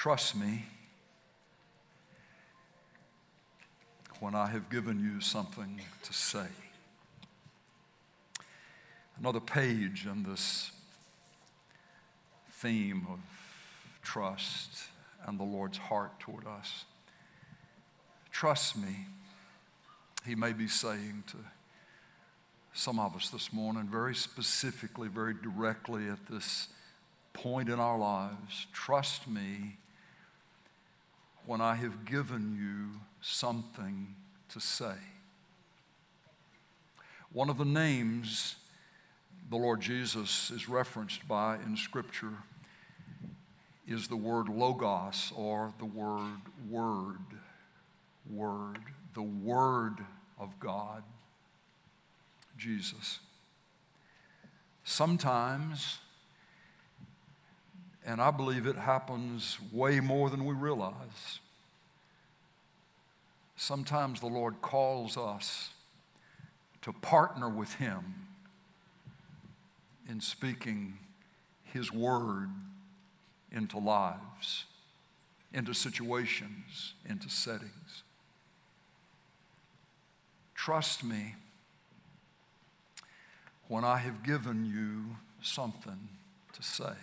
Trust me when I have given you something to say. Another page in this theme of trust and the Lord's heart toward us. Trust me, He may be saying to some of us this morning, very specifically, very directly at this point in our lives. Trust me when I have given you something to say. One of the names the Lord Jesus is referenced by in Scripture is the word logos or the word word. Word. The Word of God. Jesus. Sometimes, and I believe it happens way more than we realize, sometimes the Lord calls us to partner with Him in speaking His Word into lives, into situations, into settings. Trust me when I have given you something to say.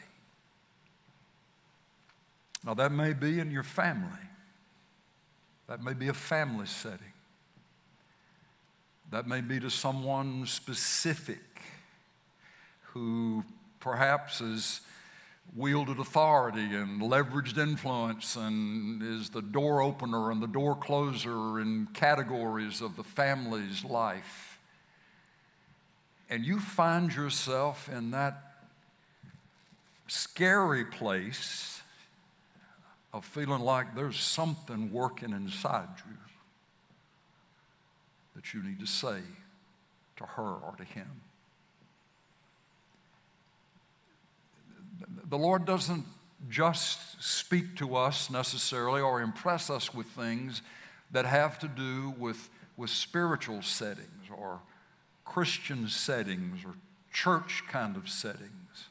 Now, that may be in your family, that may be a family setting, that may be to someone specific who perhaps is wielded authority and leveraged influence and is the door opener and the door closer in categories of the family's life. And you find yourself in that scary place of feeling like there's something working inside you that you need to say to her or to him. The Lord doesn't just speak to us necessarily or impress us with things that have to do with, with spiritual settings or Christian settings or church kind of settings.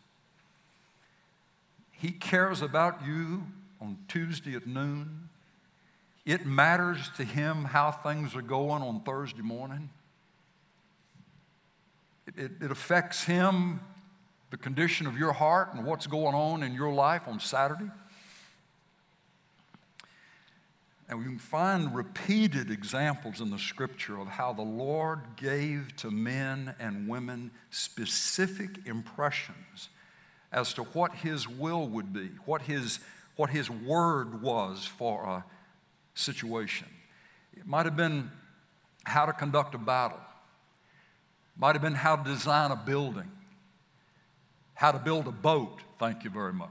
He cares about you on Tuesday at noon. It matters to him how things are going on Thursday morning. It, it, it, affects him, the condition of your heart and what's going on in your life on Saturday. And we can find repeated examples in the scripture of how the Lord gave to men and women specific impressions as to what His will would be, what His, what his word was for a situation. It might have been how to conduct a battle, might have been how to design a building, how to build a boat. Thank you very much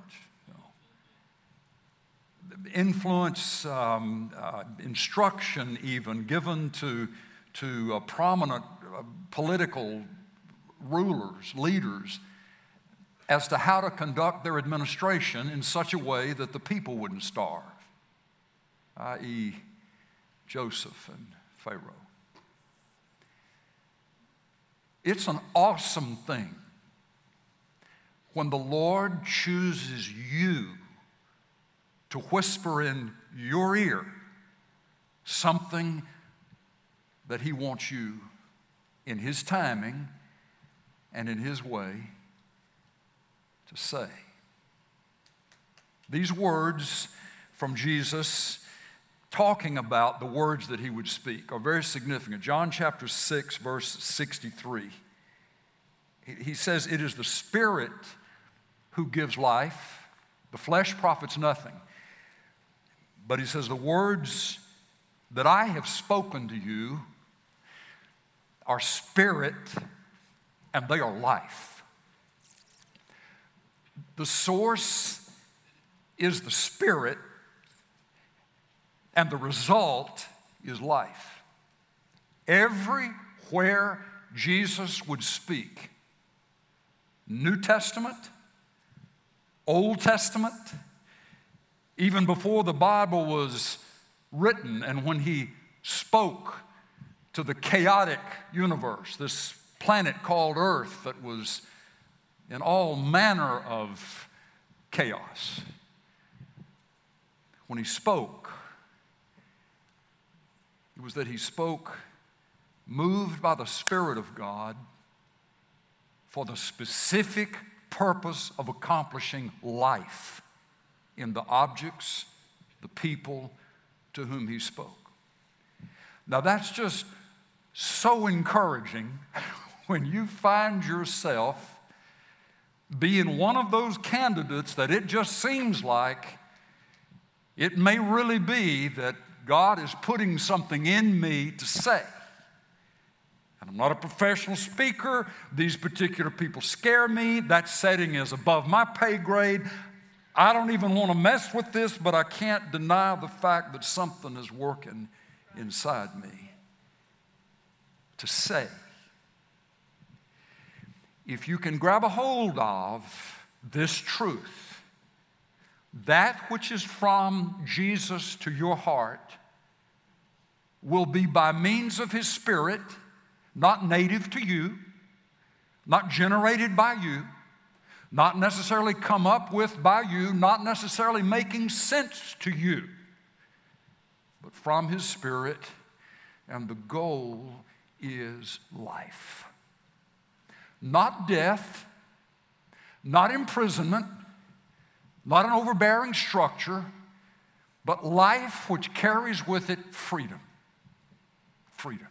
influence, um, uh, instruction, even given to, to uh, prominent uh, political rulers, leaders, as to how to conduct their administration in such a way that the people wouldn't starve, i.e., Joseph and Pharaoh. It's an awesome thing when the Lord chooses you to whisper in your ear something that He wants you in His timing and in His way to say. These words from Jesus talking about the words that he would speak are very significant. John chapter 6, verse 63. He says, It is the Spirit who gives life, the flesh profits nothing. But he says, The words that I have spoken to you are spirit and they are life. The source is the spirit, and the result is life. Everywhere Jesus would speak, New Testament, Old Testament, even before the Bible was written and when he spoke to the chaotic universe, this planet called Earth that was in all manner of chaos. when he spoke, it was that he spoke moved by the Spirit of God for the specific purpose of accomplishing life in the objects, the people to whom he spoke. Now, that's just so encouraging when you find yourself being one of those candidates that it just seems like it may really be that God is putting something in me to say. And I'm not a professional speaker. These particular people scare me. That setting is above my pay grade. I don't even want to mess with this, but I can't deny the fact that something is working inside me to say. If you can grab a hold of this truth, that which is from Jesus to your heart will be by means of His Spirit, not native to you, not generated by you, not necessarily come up with by you, not necessarily making sense to you, but from His Spirit, and the goal is life. Not death, not imprisonment, not an overbearing structure, but life which carries with it freedom. Freedom.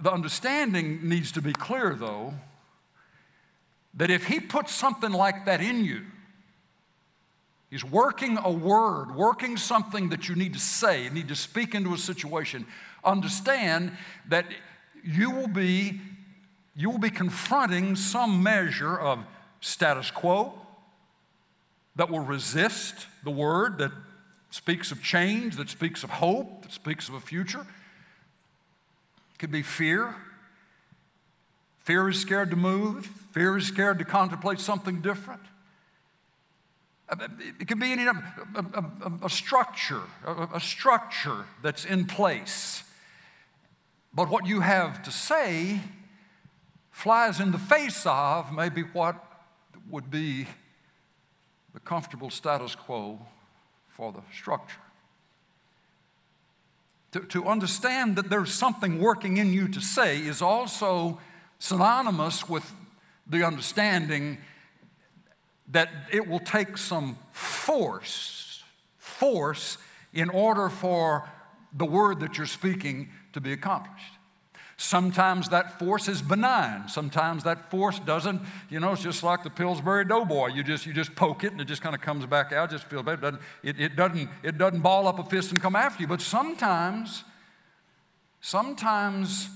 The understanding needs to be clear, though, that if He puts something like that in you, He's working a word, working something that you need to say, you need to speak into a situation. Understand that you will be you will be confronting some measure of status quo that will resist the word that speaks of change, that speaks of hope, that speaks of a future. It could be fear. Fear is scared to move. Fear is scared to contemplate something different. Uh, it could be any, a, a, a structure, a, a structure that's in place but what you have to say flies in the face of maybe what would be the comfortable status quo for the structure. To, to understand that there's something working in you to say is also synonymous with the understanding that it will take some force, force in order for the word that you're speaking to be accomplished. Sometimes that force is benign. Sometimes that force doesn't, you know, it's just like the Pillsbury Doughboy. You just, you just poke it and it just kind of comes back out, just feels better. It, it, doesn't, it doesn't ball up a fist and come after you. But sometimes, sometimes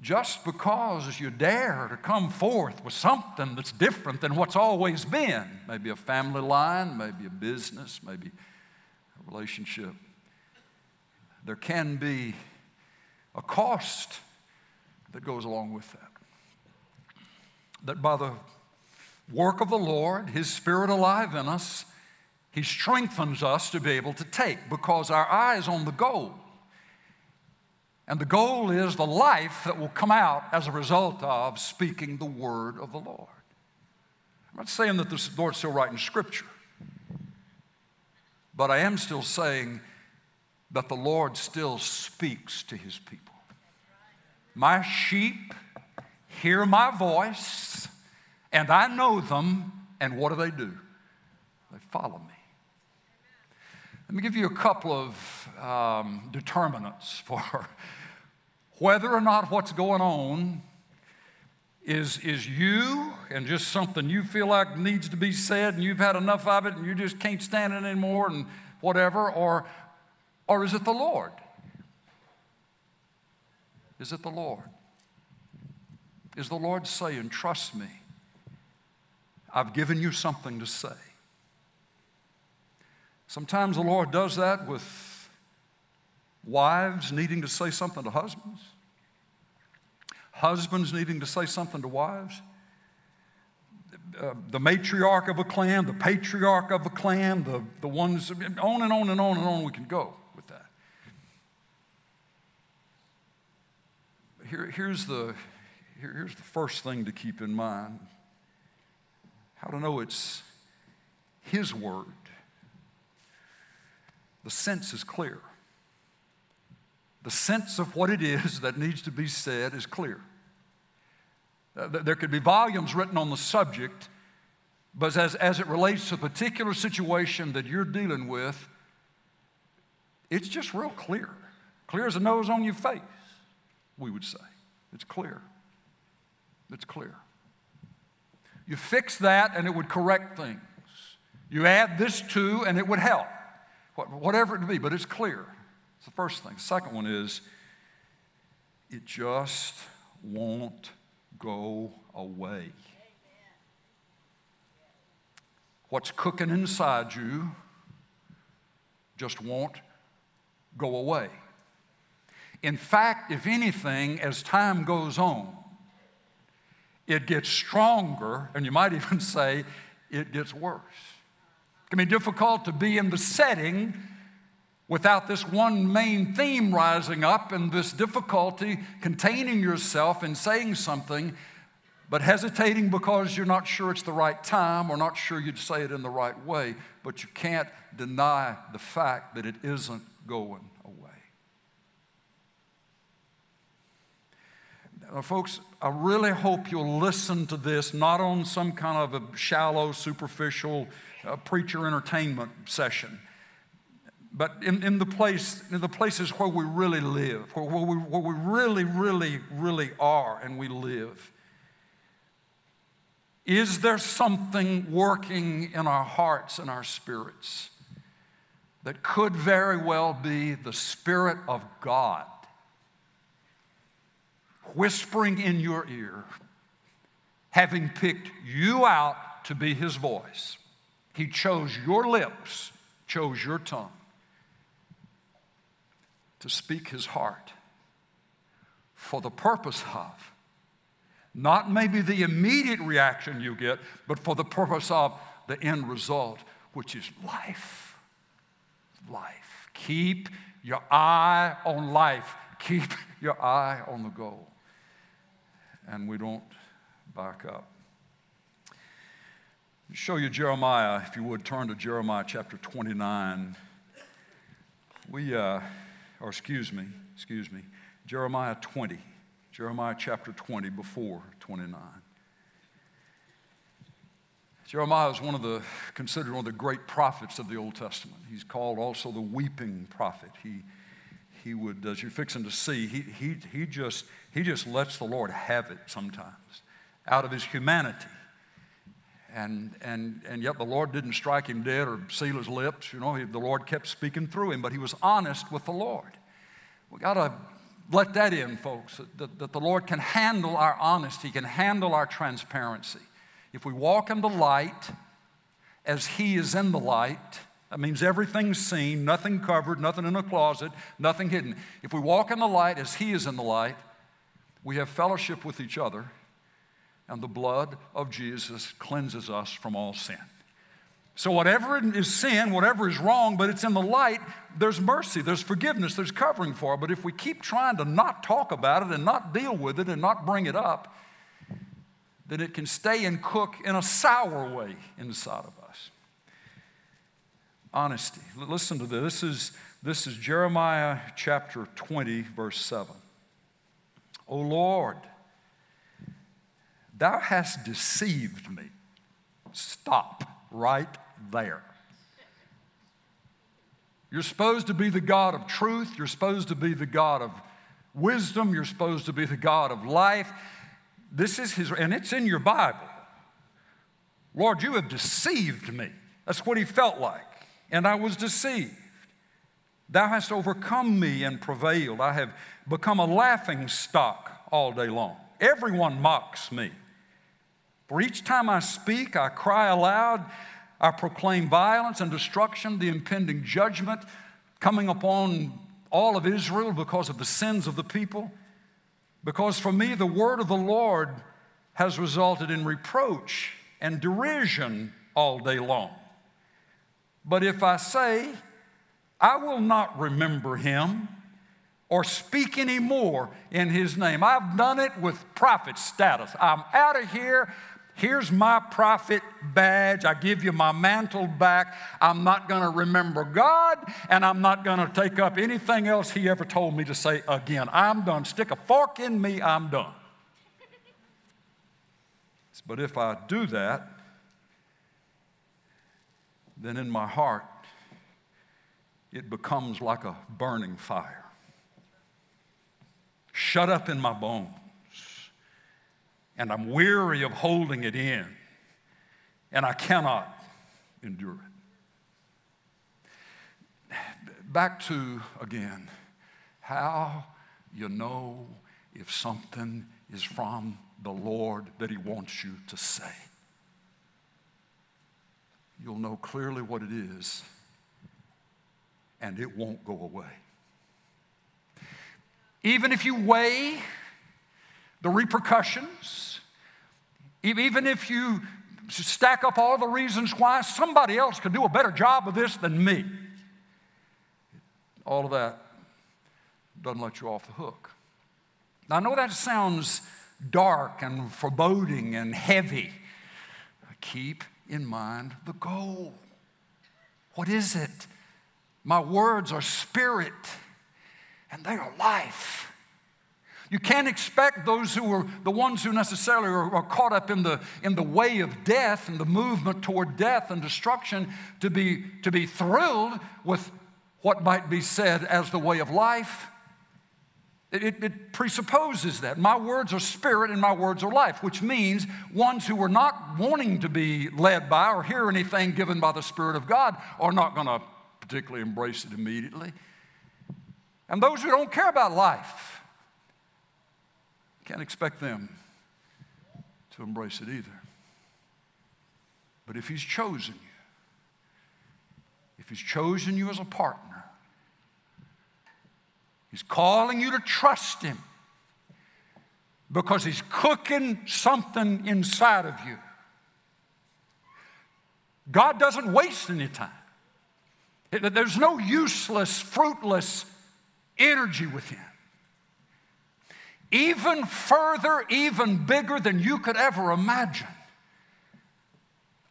just because you dare to come forth with something that's different than what's always been, maybe a family line, maybe a business, maybe a relationship, there can be a cost that goes along with that. That by the work of the Lord, His Spirit alive in us, He strengthens us to be able to take because our eye is on the goal. And the goal is the life that will come out as a result of speaking the word of the Lord. I'm not saying that the Lord's still writing scripture, but I am still saying that the Lord still speaks to his people. My sheep hear my voice, and I know them, and what do they do? They follow me. Let me give you a couple of um, determinants for whether or not what's going on is, is you and just something you feel like needs to be said and you've had enough of it and you just can't stand it anymore and whatever, or or is it the Lord? Is it the Lord? Is the Lord saying, Trust me, I've given you something to say? Sometimes the Lord does that with wives needing to say something to husbands, husbands needing to say something to wives. Uh, the matriarch of a clan, the patriarch of a clan, the, the ones, on and on and on and on we can go. Here, here's, the, here, here's the first thing to keep in mind how to know it's, His Word, the sense is clear. The sense of what it is that needs to be said is clear. Uh, there could be volumes written on the subject, but as, as it relates to a particular situation that you're dealing with, it's just real clear. Clear as a nose on your face, we would say. It's clear. It's clear. You fix that and it would correct things. You add this to and it would help, whatever it be, but it's clear. It's the first thing. The second one is it just won't go away. What's cooking inside you just won't go away. In fact, if anything, as time goes on, it gets stronger, and you might even say it gets worse. It can be difficult to be in the setting without this one main theme rising up and this difficulty containing yourself and saying something, but hesitating because you're not sure it's the right time or not sure you'd say it in the right way. But you can't deny the fact that it isn't going away. Now, folks, I really hope you'll listen to this not on some kind of a shallow, superficial uh, preacher entertainment session but in, in, the place, in the places where we really live, where, where, we, where we really, really, really are and we live. Is there something working in our hearts and our spirits that could very well be the Spirit of God whispering in your ear, having picked you out to be His voice? He chose your lips, chose your tongue to speak his heart for the purpose of not maybe the immediate reaction you get, but for the purpose of the end result, which is life. Life. Keep your eye on life, keep your eye on the goal. And we don't back up. Show you Jeremiah, if you would turn to Jeremiah chapter 29. We, uh, or excuse me, excuse me, Jeremiah 20, Jeremiah chapter 20, before 29. Jeremiah is one of the, considered one of the great prophets of the Old Testament. He's called also the weeping prophet. He, he would, as you're fixing to see, he, he, he, just, he just lets the Lord have it sometimes out of his humanity. And, and, and yet the Lord didn't strike him dead or seal his lips. You know, he, the Lord kept speaking through him, but he was honest with the Lord. We got to let that in, folks, that, that the Lord can handle our honesty, he can handle our transparency. If we walk in the light as He is in the light, that means everything's seen, nothing covered, nothing in a closet, nothing hidden. If we walk in the light as He is in the light, we have fellowship with each other and the blood of Jesus cleanses us from all sin. So, whatever is sin, whatever is wrong, but it's in the light, there's mercy, there's forgiveness, there's covering for it. But if we keep trying to not talk about it and not deal with it and not bring it up, then it can stay and cook in a sour way inside of us. Honesty. Listen to this. This is, this is Jeremiah chapter 20, verse 7. O Lord, Thou hast deceived me. Stop right there. You're supposed to be the God of truth. You're supposed to be the God of wisdom. You're supposed to be the God of life. This is His, and it's in your Bible. Lord, you have deceived me. That's what he felt like. And I was deceived. Thou hast overcome me and prevailed. I have become a laughing stock all day long. Everyone mocks me. For each time I speak, I cry aloud, I proclaim violence and destruction, the impending judgment coming upon all of Israel because of the sins of the people. Because for me, the word of the Lord has resulted in reproach and derision all day long. But if I say, I will not remember him or speak anymore in his name, I've done it with prophet status. I'm out of here. Here's my prophet badge. I give you my mantle back. I'm not going to remember God, and I'm not going to take up anything else He ever told me to say again. I'm done. Stick a fork in me, I'm done. But if I do that, then in my heart, it becomes like a burning fire, shut up in my bones and I'm weary of holding it in, and I cannot endure it. Back to again, how you know if something is from the Lord that He wants you to say. You'll know clearly what it is, and it won't go away. Even if you weigh the repercussions, even if you stack up all the reasons why somebody else could do a better job of this than me, all of that doesn't let you off the hook. Now, I know that sounds dark and foreboding and heavy. Keep in mind the goal. What is it? My words are spirit and they are life. You can't expect those who are the ones who necessarily are, are, caught up in the, in the way of death and the movement toward death and destruction to be, to be thrilled with what might be said as the way of life. It, it, presupposes that. My words are spirit and my words are life, which means ones who are not wanting to be led by or hear anything given by the Spirit of God are not going to particularly embrace it immediately. And those who don't care about life, can't expect them to embrace it either. But if He's chosen you, if He's chosen you as a partner, He's calling you to trust Him because He's cooking something inside of you. God doesn't waste any time. There's no useless, fruitless energy with Him even further, even bigger than you could ever imagine,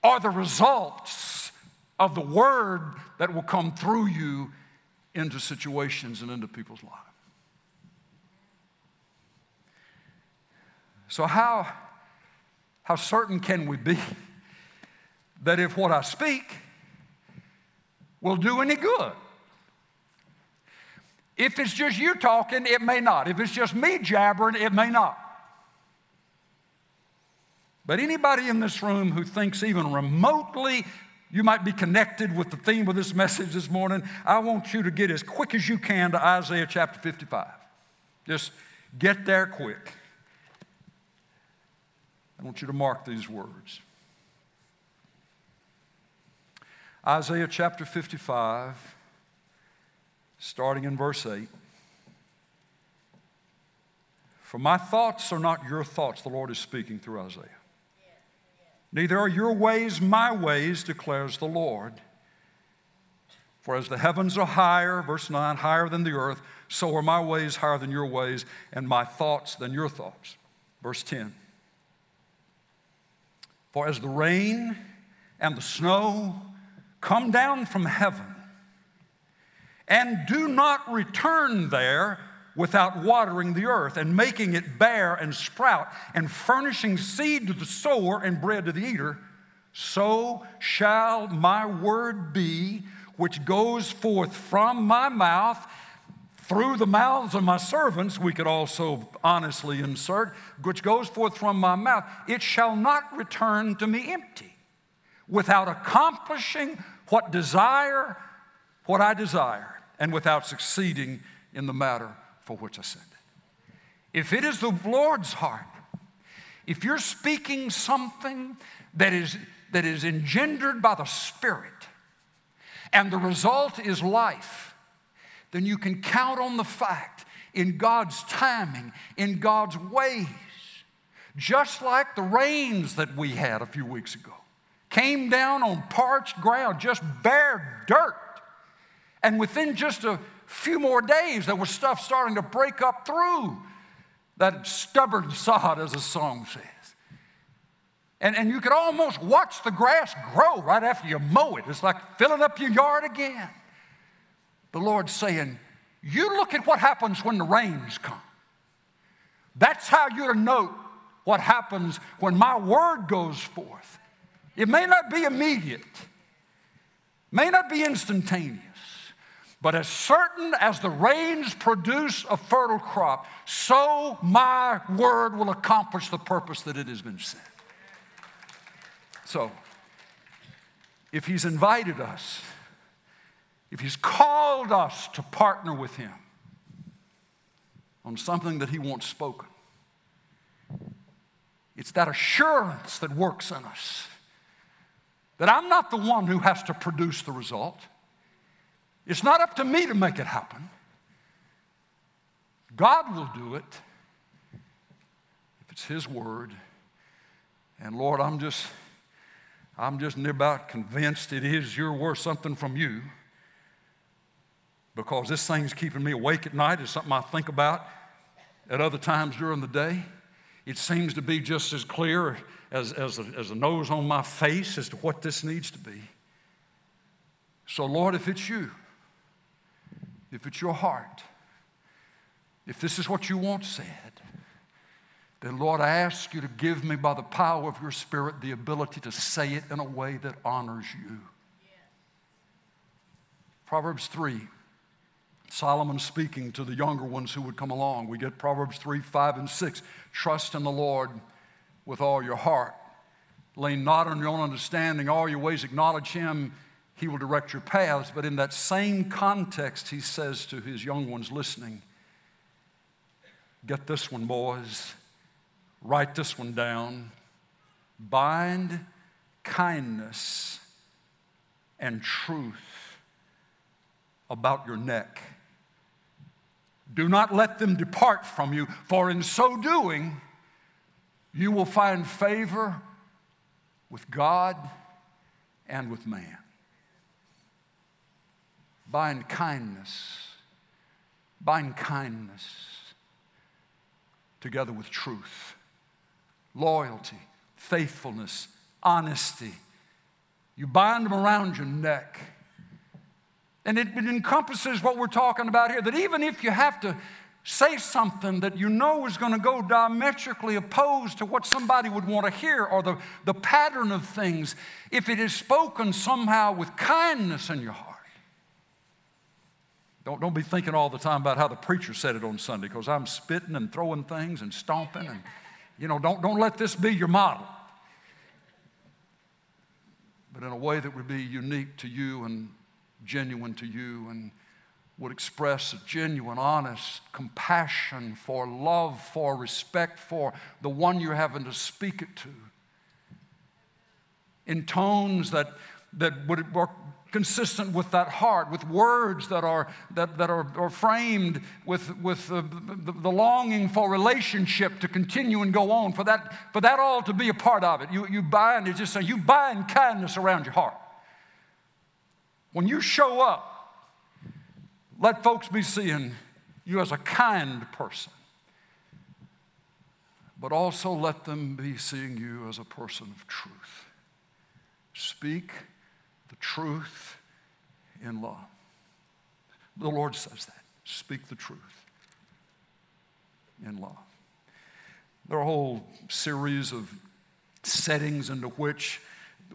are the results of the word that will come through you into situations and into people's lives. So, how, how certain can we be that if what I speak will do any good? If it's just you talking, it may not. If it's just me jabbering, it may not. But anybody in this room who thinks even remotely you might be connected with the theme of this message this morning, I want you to get as quick as you can to Isaiah chapter 55. Just get there quick. I want you to mark these words. Isaiah chapter 55 starting in verse 8. For my thoughts are not your thoughts, the Lord is speaking through Isaiah. Neither are your ways my ways, declares the Lord. For as the heavens are higher, verse 9, higher than the earth, so are my ways higher than your ways, and my thoughts than your thoughts. Verse 10. For as the rain and the snow come down from heaven, and do not return there without watering the earth and making it bear and sprout and furnishing seed to the sower and bread to the eater, so shall my word be which goes forth from my mouth through the mouths of my servants, we could also honestly insert, which goes forth from my mouth, it shall not return to me empty, without accomplishing what desire, what I desire and without succeeding in the matter for which I sent it. If it is the Lord's heart, if you're speaking something that is, that is engendered by the Spirit, and the result is life, then you can count on the fact in God's timing, in God's ways, just like the rains that we had a few weeks ago came down on parched ground, just bare dirt. And within just a few more days, there was stuff starting to break up through that stubborn sod, as the song says. And, and you could almost watch the grass grow right after you mow it. It's like filling up your yard again. The Lord's saying, You look at what happens when the rains come. That's how you're to note what happens when my word goes forth. It may not be immediate, may not be instantaneous, but as certain as the rains produce a fertile crop, so my word will accomplish the purpose that it has been sent. So, if He's invited us, if He's called us to partner with Him on something that He wants spoken, it's that assurance that works in us that I'm not the one who has to produce the result. It's not up to me to make it happen. God will do it if it's His word. And Lord, I'm just, I'm just near about convinced it is your word, something from you. Because this thing's keeping me awake at night. It's something I think about at other times during the day. It seems to be just as clear as, as, a, as a nose on my face as to what this needs to be. So, Lord, if it's you, if it's your heart, if this is what you want said, then Lord, I ask you to give me by the power of your Spirit the ability to say it in a way that honors you. Proverbs 3. Solomon speaking to the younger ones who would come along. We get Proverbs 3, 5, and 6. Trust in the Lord with all your heart. Lean not on your own understanding, all your ways acknowledge Him. He will direct your paths. But in that same context, he says to his young ones listening, Get this one, boys. Write this one down. Bind kindness and truth about your neck do not let them depart from you, for in so doing, you will find favor with God and with man. Bind kindness, bind kindness together with truth, loyalty, faithfulness, honesty. You bind them around your neck and it, encompasses what we're talking about here that even if you have to say something that you know is going to go diametrically opposed to what somebody would want to hear or the, the pattern of things, if it is spoken somehow with kindness in your heart. Don't, don't be thinking all the time about how the preacher said it on Sunday because I'm spitting and throwing things and stomping and, you know, don't, don't let this be your model. But in a way that would be unique to you and genuine to you and would express a genuine, honest compassion for love, for respect for the one you're having to speak it to. In tones that, that would work consistent with that heart, with words that are, that, that are, are framed with, with the, the, the, longing for relationship to continue and go on, for that, for that all to be a part of it. You, you bind, it's just saying, you bind kindness around your heart. When you show up, let folks be seeing you as a kind person, but also let them be seeing you as a person of truth. Speak the truth in love. The Lord says that. Speak the truth in love. There are a whole series of settings into which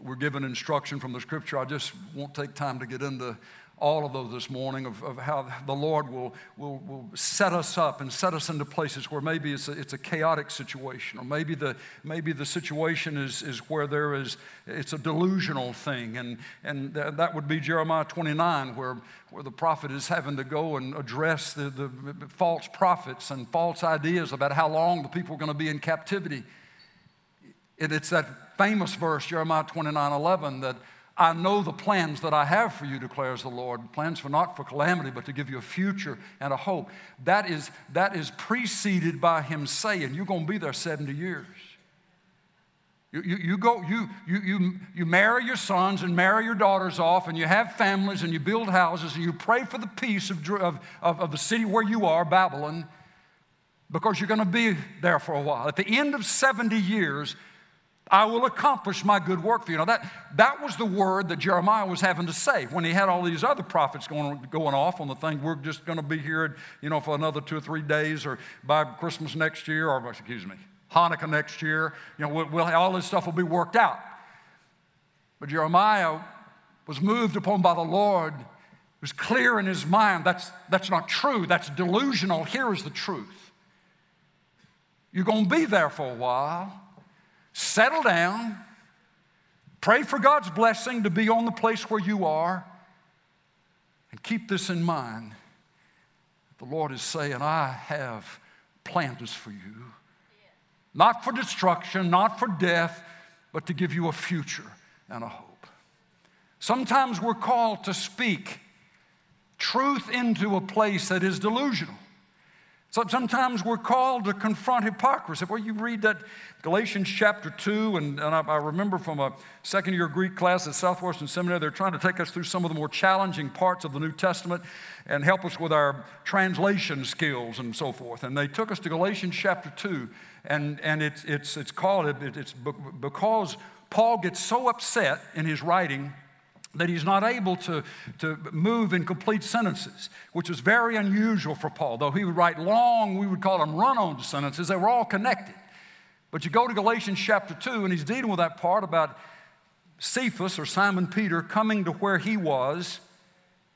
we're given instruction from the scripture. I just won't take time to get into all of those this morning of, of how the Lord will, will, will set us up and set us into places where maybe it's a, it's a chaotic situation, or maybe the, maybe the situation is, is where there is, it's a delusional thing. And, and that would be Jeremiah 29, where, where the prophet is having to go and address the, the false prophets and false ideas about how long the people are going to be in captivity. And it's that famous verse, Jeremiah 29 11, that I know the plans that I have for you, declares the Lord. Plans for not for calamity, but to give you a future and a hope. That is, that is preceded by him saying, You're going to be there 70 years. You, you, you, go, you, you, you, you marry your sons and marry your daughters off, and you have families, and you build houses, and you pray for the peace of, of, of the city where you are, Babylon, because you're going to be there for a while. At the end of 70 years, I will accomplish my good work for you. Now, that, that was the word that Jeremiah was having to say when he had all these other prophets going, going off on the thing, we're just going to be here, you know, for another two or three days or by Christmas next year, or excuse me, Hanukkah next year. You know, we'll, we'll, all this stuff will be worked out. But Jeremiah was moved upon by the Lord. It was clear in his mind that's, that's not true, that's delusional. Here is the truth. You're going to be there for a while settle down, pray for God's blessing to be on the place where you are, and keep this in mind. The Lord is saying, I have plans for you, not for destruction, not for death, but to give you a future and a hope. Sometimes we're called to speak truth into a place that is delusional. So sometimes we're called to confront hypocrisy. Well, you read that Galatians chapter 2, and, and I, I, remember from a second year Greek class at Southwestern Seminary, they're trying to take us through some of the more challenging parts of the New Testament and help us with our translation skills and so forth. And they took us to Galatians chapter 2, and, and it's, it's, it's called, it, it's because Paul gets so upset in his writing that he's not able to, to move in complete sentences, which is very unusual for Paul. Though he would write long, we would call them run on sentences, they were all connected. But you go to Galatians chapter 2, and he's dealing with that part about Cephas or Simon Peter coming to where he was.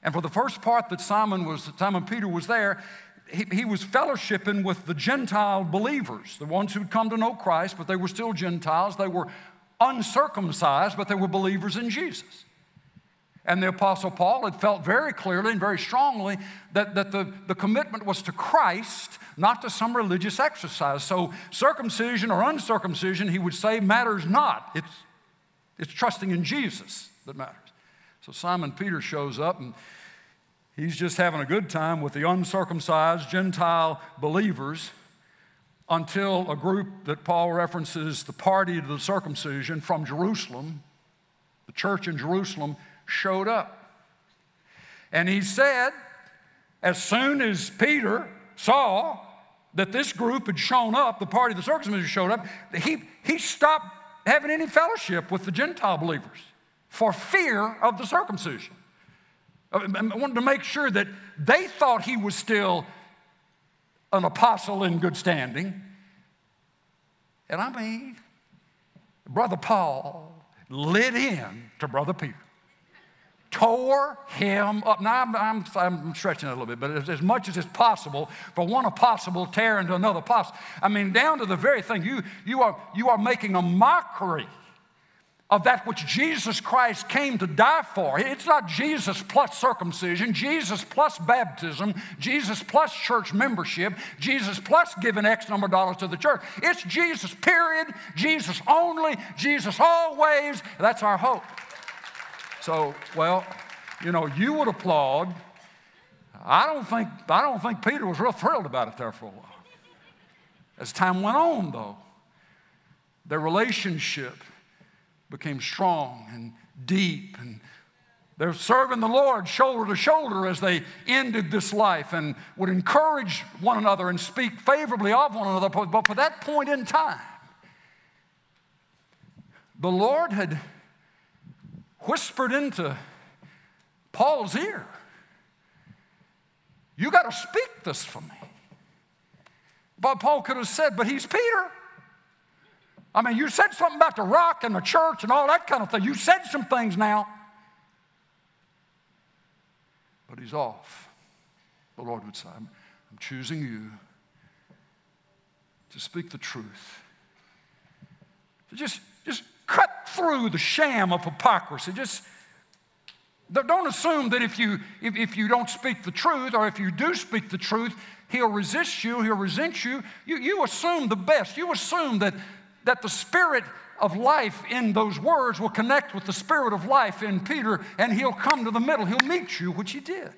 And for the first part that Simon was, Simon Peter was there, he, he was fellowshipping with the Gentile believers, the ones who'd come to know Christ, but they were still Gentiles. They were uncircumcised, but they were believers in Jesus. And the Apostle Paul had felt very clearly and very strongly that, that the, the commitment was to Christ, not to some religious exercise. So, circumcision or uncircumcision, he would say, matters not. It's, it's trusting in Jesus that matters. So, Simon Peter shows up and he's just having a good time with the uncircumcised Gentile believers until a group that Paul references, the party to the circumcision from Jerusalem, the church in Jerusalem, showed up. And he said, as soon as Peter saw that this group had shown up, the party of the circumcision showed up, he, he stopped having any fellowship with the Gentile believers for fear of the circumcision. Uh, I wanted to make sure that they thought he was still an apostle in good standing. And I mean, Brother Paul lit in to Brother Peter tore him up. Now, I'm, I'm, I'm stretching a little bit, but as, as, much as it's possible for one apostle tear into another apostle. I mean, down to the very thing, you, you, are, you are making a mockery of that which Jesus Christ came to die for. It's not Jesus plus circumcision, Jesus plus baptism, Jesus plus church membership, Jesus plus giving X number of dollars to the church. It's Jesus, period, Jesus only, Jesus always. That's our hope. So, well, you know, you would applaud. I don't think, I don't think Peter was real thrilled about it there for a while. As time went on, though, their relationship became strong and deep, and they're serving the Lord shoulder to shoulder as they ended this life and would encourage one another and speak favorably of one another. But for that point in time, the Lord had whispered into Paul's ear, You got to speak this for me. But Paul could have said, But he's Peter. I mean, you said something about the rock and the church and all that kind of thing. You said some things now. But he's off. The Lord would say, I'm, I'm choosing you to speak the truth. To just, just cut through the sham of hypocrisy. Just don't assume that if you, if, if you don't speak the truth or if you do speak the truth, he'll resist you, he'll resent you. You, you assume the best. You assume that, that the spirit of life in those words will connect with the spirit of life in Peter and he'll come to the middle. He'll meet you, which he did.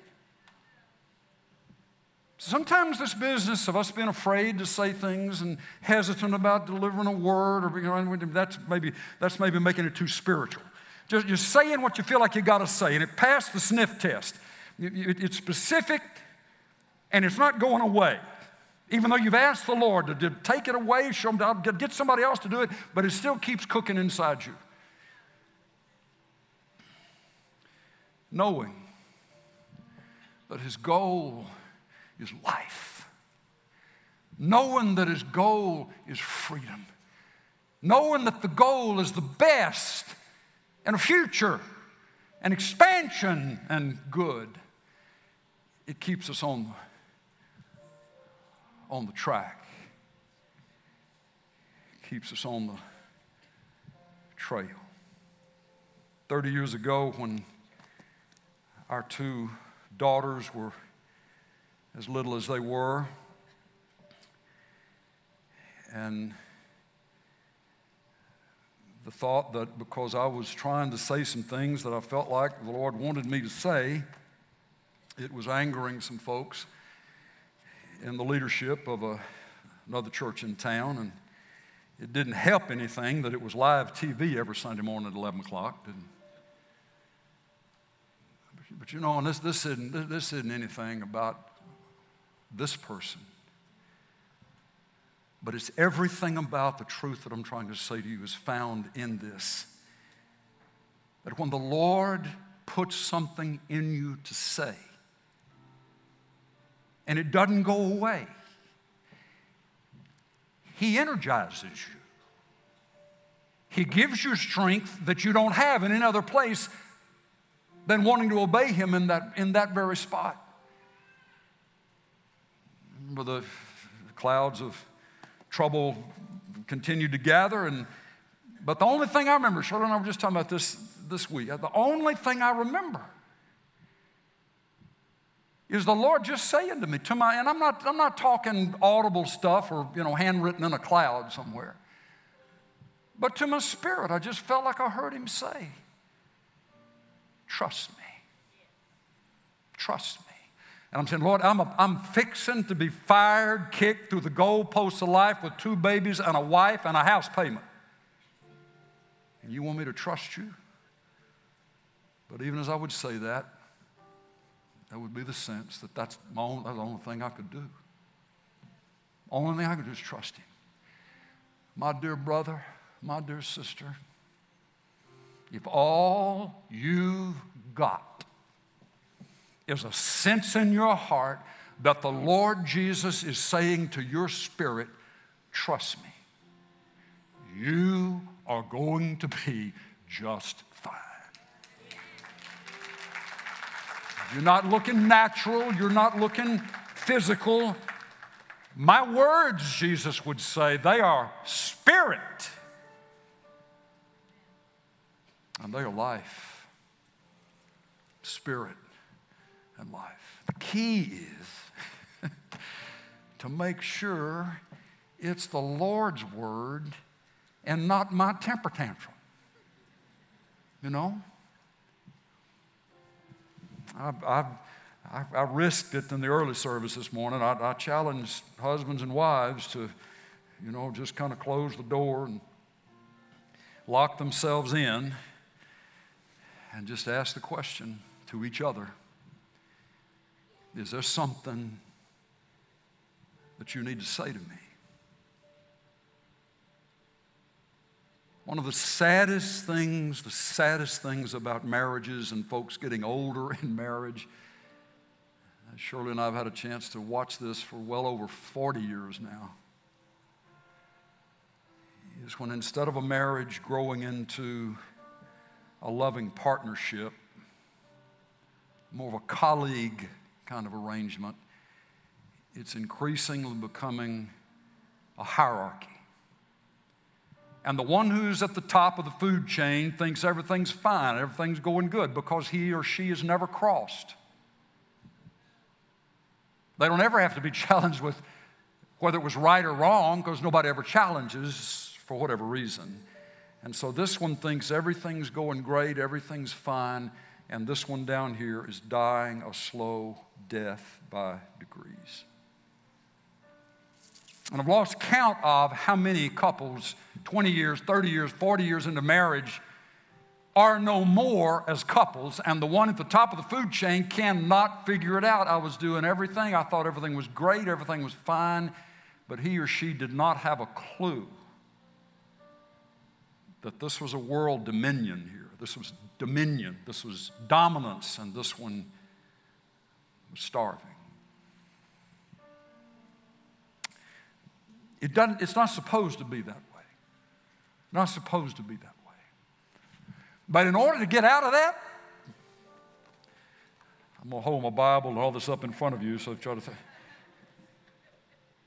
Sometimes this business of us being afraid to say things and hesitant about delivering a word, or know, that's maybe that's maybe making it too spiritual. Just, just saying what you feel like you got to say, and it passed the sniff test. It, it, it's specific, and it's not going away. Even though you've asked the Lord to, take it away, show them, to get somebody else to do it, but it still keeps cooking inside you. Knowing that his goal is life. Knowing that his goal is freedom. Knowing that the goal is the best and a future and expansion and good. It keeps us on on the track, keeps us on the trail. 30 years ago, when our two daughters were as little as they were, and the thought that because I was trying to say some things that I felt like the Lord wanted me to say, it was angering some folks in the leadership of a, another church in town, and it didn't help anything that it was live TV every Sunday morning at 11 o'clock. Didn't. But you know, and this, this, isn't, this isn't anything about this person, but it's everything about the truth that I'm trying to say to you is found in this. That when the Lord puts something in you to say, and it doesn't go away. He energizes you. He gives you strength that you don't have in any other place than wanting to obey Him in that, in that very spot. Remember the clouds of trouble continued to gather, and but the only thing I remember, Shirley and I were just talking about this this week. The only thing I remember is the Lord just saying to me, to my, and I'm not, I'm not talking audible stuff or, you know, handwritten in a cloud somewhere. But to my spirit, I just felt like I heard him say, trust me. Trust me. And I'm saying, Lord, I'm, a, I'm fixing to be fired, kicked through the goalposts of life with two babies and a wife and a house payment. And you want me to trust you? But even as I would say that, that would be the sense that that's, my own, that's the only thing I could do. Only thing I could do is trust Him. My dear brother, my dear sister, if all you've got is a sense in your heart that the Lord Jesus is saying to your spirit, trust me, you are going to be just fine. You're not looking natural, you're not looking physical. My words, Jesus would say, they are spirit. And they are life. Spirit and life. The key is to make sure it's the Lord's word and not my temper tantrum. You know? I've, I, I risked it in the early service this morning. I, I challenged husbands and wives to, you know, just kind of close the door and lock themselves in and just ask the question to each other Is there something that you need to say to me? One of the saddest things, the saddest things about marriages and folks getting older in marriage, uh, Shirley and I have had a chance to watch this for well over 40 years now, is when instead of a marriage growing into a loving partnership, more of a colleague kind of arrangement, it's increasingly becoming a hierarchy. And the one who's at the top of the food chain thinks everything's fine, everything's going good because he or she has never crossed. They don't ever have to be challenged with whether it was right or wrong because nobody ever challenges for whatever reason. And so this one thinks everything's going great, everything's fine, and this one down here is dying a slow death by degrees. And I've lost count of how many couples 20 years, 30 years, 40 years into marriage are no more as couples, and the one at the top of the food chain cannot figure it out. I was doing everything, I thought everything was great, everything was fine, but he or she did not have a clue that this was a world dominion here. This was dominion, this was dominance, and this one starving. It doesn't, it's not supposed to be that way. Not supposed to be that way. But in order to get out of that, I'm going to hold my Bible and all this up in front of you, so try to say.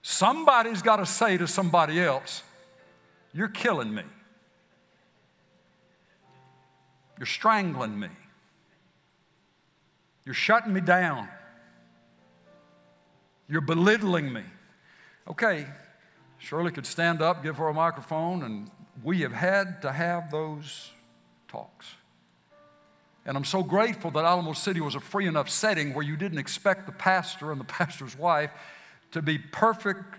Somebody's got to say to somebody else, You're killing me. You're strangling me. You're shutting me down. You're belittling me. Okay, Shirley could stand up, give her a microphone, and we have had to have those talks. And I'm so grateful that Alamo City was a free enough setting where you didn't expect the pastor and the pastor's wife to be perfect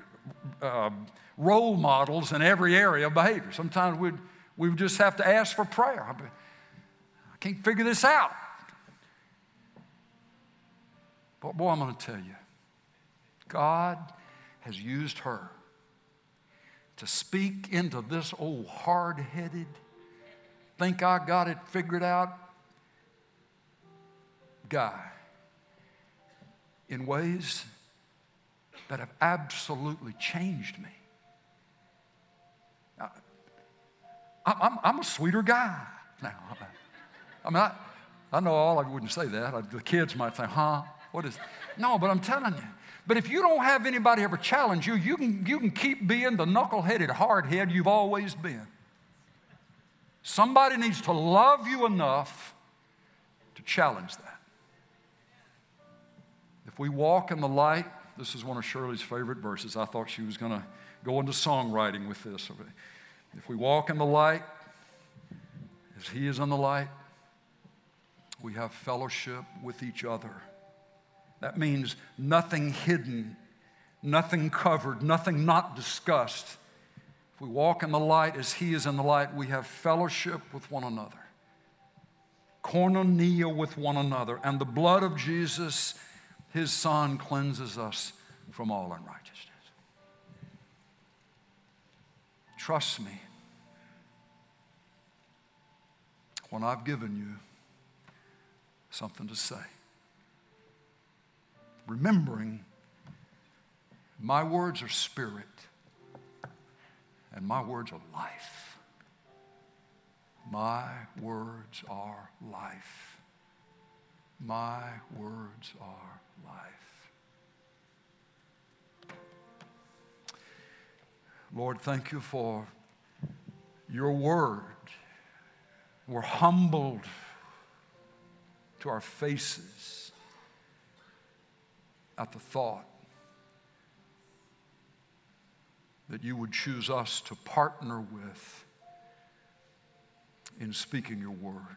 uh, role models in every area of behavior. Sometimes we'd, we would just have to ask for prayer. I can't figure this out. But boy, I'm going to tell you, God has used her to speak into this old hard headed, think I got it figured out guy in ways that have absolutely changed me. I, am a sweeter guy now. I mean, I, I know all you wouldn't say that. The kids might say, huh? What is. No, but I'm telling you. But if you don't have anybody ever challenge you, you can, you can keep being the knuckle-headed hardhead you've always been. Somebody needs to love you enough to challenge that. If we walk in the light, this is one of Shirley's favorite verses. I thought she was going to go into songwriting with this. If we walk in the light, as He is in the light, we have fellowship with each other. That means nothing hidden, nothing covered, nothing not discussed. If we walk in the light as He is in the light, we have fellowship with one another, koinonia with one another, and the blood of Jesus, His Son, cleanses us from all unrighteousness. Trust me. When I've given you something to say. Remembering my words are spirit and my words are life. My words are life. My words are life. Lord, thank you for your word. We're humbled to our faces at the thought that you would choose us to partner with in speaking your word.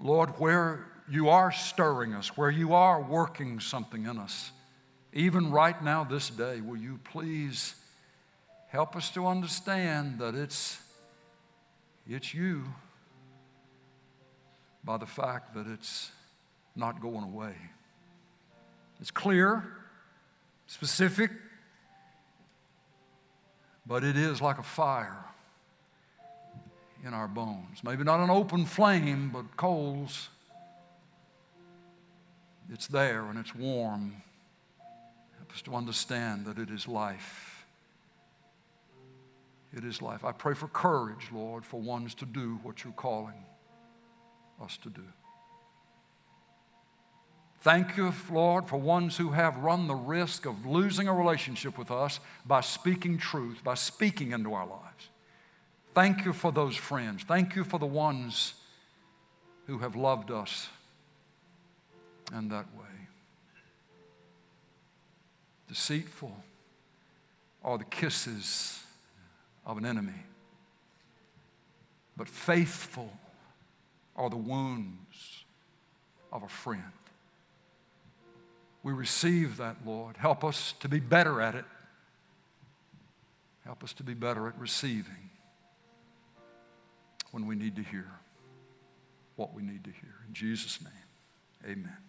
Lord, where you are stirring us, where you are working something in us, even right now, this day, will you please help us to understand that it's, it's you by the fact that it's not going away. It's clear, specific, but it is like a fire in our bones. Maybe not an open flame, but coals. It's there and it's warm. Help us to understand that it is life. It is life. I pray for courage, Lord, for ones to do what you're calling us to do. Thank you, Lord, for ones who have run the risk of losing a relationship with us by speaking truth, by speaking into our lives. Thank you for those friends. Thank you for the ones who have loved us in that way. Deceitful are the kisses of an enemy, but faithful are the wounds of a friend. We receive that, Lord. Help us to be better at it. Help us to be better at receiving when we need to hear what we need to hear. In Jesus' name, amen.